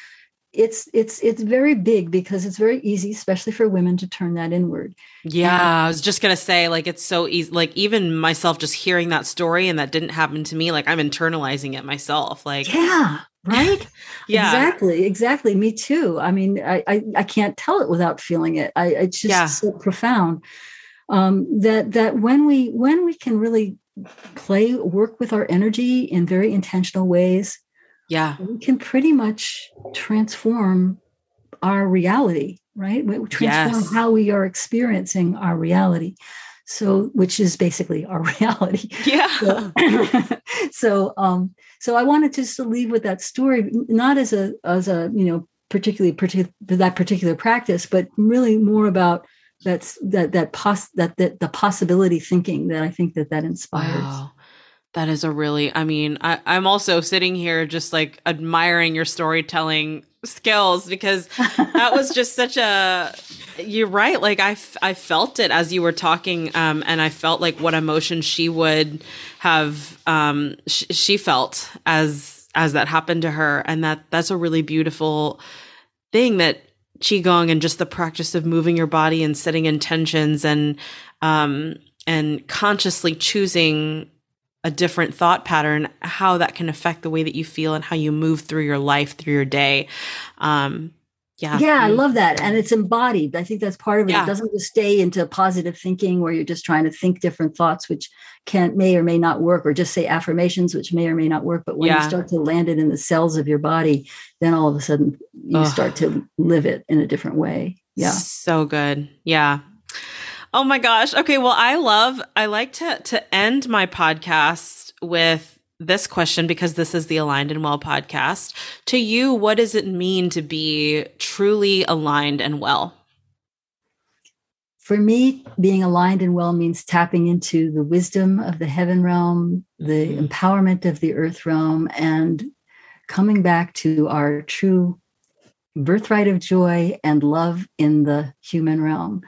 B: it's it's it's very big because it's very easy especially for women to turn that inward
A: Yeah, I was just gonna say, like, it's so easy. Like, even myself, just hearing that story and that didn't happen to me, like, I'm internalizing it myself. Like,
B: yeah right
A: yeah,
B: exactly exactly me too i mean I, I i can't tell it without feeling it i it's just
A: Yeah.
B: so profound um that that when we when we can really play work with our energy in very intentional ways
A: yeah,
B: we can pretty much transform our reality right? We transform
A: Yes.
B: how we are experiencing our reality. So which is basically our reality.
A: Yeah,
B: so, so um so i wanted to just to leave with that story not as a as a you know particularly particular that particular practice but really more about that's that that pos that, that the possibility thinking that i think that that inspires.
A: Wow. That is a really, I mean, I, I'm also sitting here just like admiring your storytelling skills because that was just such a, you're right. Like I, f- I felt it as you were talking. Um, and I felt like what emotion she would have, um, sh- she felt as, as that happened to her. And that, that's a really beautiful thing that qigong and just the practice of moving your body and setting intentions and, um, and consciously choosing a different thought pattern, how that can affect the way that you feel and how you move through your life, through your day. Um, yeah.
B: Yeah, I love that. And it's embodied. I think that's part of it. Yeah. It doesn't just stay into positive thinking where you're just trying to think different thoughts, which can may or may not work, or just say affirmations, which may or may not work. But when yeah. you start to land it in the cells of your body, then all of a sudden you Ugh. start to live it in a different way. Yeah.
A: So good. Yeah. Oh my gosh. Okay. Well, I love, I like to, to end my podcast with this question because this is the Aligned and Well podcast. To you, what does it mean to be truly aligned and well?
B: For me, being aligned and well means tapping into the wisdom of the heaven realm, the mm-hmm. empowerment of the earth realm, and coming back to our true birthright of joy and love in the human realm.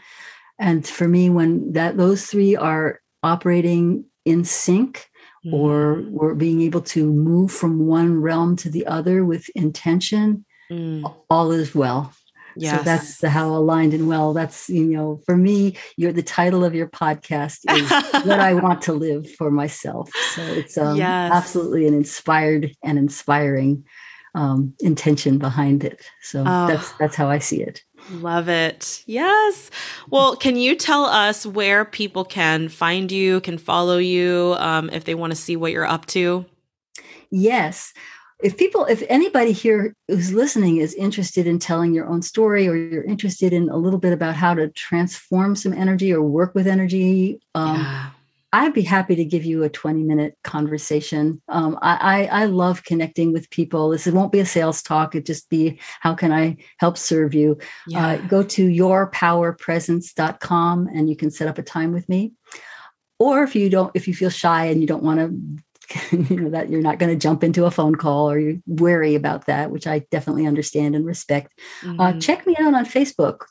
B: And for me, when that those three are operating in sync, mm-hmm. or we're being able to move from one realm to the other with intention, mm. all is well. Yes. So that's the how aligned and well. That's, you know, for me, you're the title of your podcast is what I want to live for myself. So it's um, yes. absolutely an inspired and inspiring um, intention behind it. So oh. that's that's how I see it.
A: Love it. Yes. Well, can you tell us where people can find you, can follow you, um, if they want to see what you're up to?
B: Yes. If people, if anybody here who's listening is interested in telling your own story or you're interested in a little bit about how to transform some energy or work with energy, um, yeah. I'd be happy to give you a 20 minute conversation. Um, I, I, I, love connecting with people. This won't be a sales talk. It just be how can I help serve you? Uh, yeah. Uh, go to yourpowerpresence.com and you can set up a time with me. Or if you don't, if you feel shy and you don't want to you know that you're not going to jump into a phone call or you're wary about that which i definitely understand and respect uh, mm-hmm. uh, check me out on facebook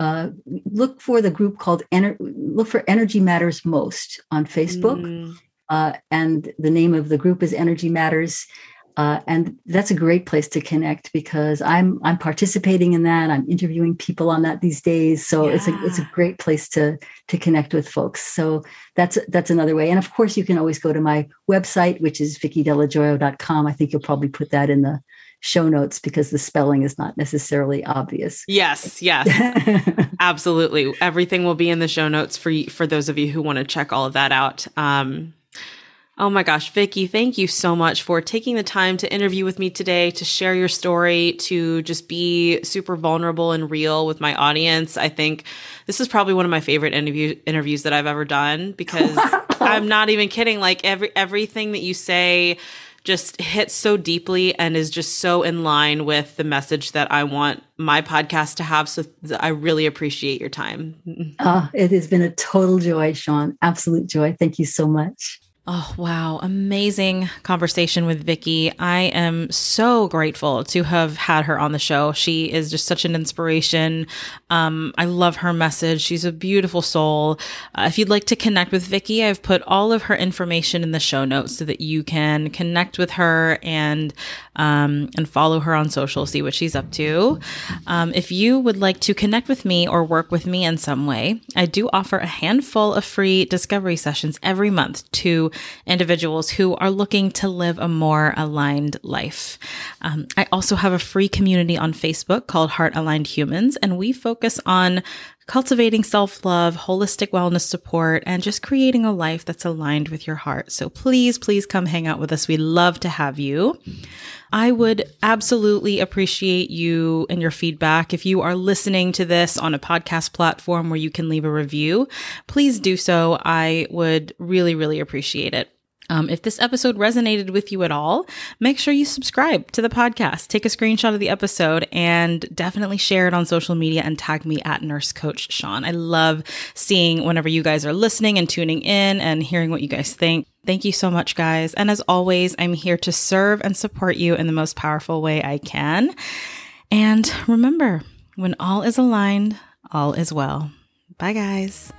B: uh, look for the group called Ener- look for Energy Matters Most on Facebook, mm. uh, and the name of the group is Energy Matters. Uh, and that's a great place to connect because I'm I'm participating in that. I'm interviewing people on that these days, so yeah. it's a it's a great place to to connect with folks. So that's that's another way. And of course, you can always go to my website, which is vickydellojoio.com. I think you'll probably put that in the show notes because the spelling is not necessarily obvious.
A: Yes, yes. Absolutely. Everything will be in the show notes for for those of you who want to check all of that out. Um, Oh my gosh, Vicky, thank you so much for taking the time to interview with me today, to share your story, to just be super vulnerable and real with my audience. I think this is probably one of my favorite interview interviews that I've ever done because I'm not even kidding. Like every everything that you say just hits so deeply and is just so in line with the message that I want my podcast to have. So I really appreciate your time.
B: Oh, it has been a total joy, Sean. Absolute joy. Thank you so much.
A: Oh, wow. Amazing conversation with Vicky. I am so grateful to have had her on the show. She is just such an inspiration. Um, I love her message. She's a beautiful soul. Uh, if you'd like to connect with Vicky, I've put all of her information in the show notes so that you can connect with her and um, and follow her on social, see what she's up to. Um, if you would like to connect with me or work with me in some way, I do offer a handful of free discovery sessions every month to individuals who are looking to live a more aligned life. Um, I also have a free community on Facebook called Heart Aligned Humans, and we focus on cultivating self love, holistic wellness support, and just creating a life that's aligned with your heart. So please, please come hang out with us. We'd love to have you. I would absolutely appreciate you and your feedback. If you are listening to this on a podcast platform where you can leave a review, please do so. I would really, really appreciate it. Um, if this episode resonated with you at all, make sure you subscribe to the podcast. Take a screenshot of the episode and definitely share it on social media and tag me at Nurse Coach Sean. I love seeing whenever you guys are listening and tuning in and hearing what you guys think. Thank you so much, guys. And as always, I'm here to serve and support you in the most powerful way I can. And remember, when all is aligned, all is well. Bye, guys.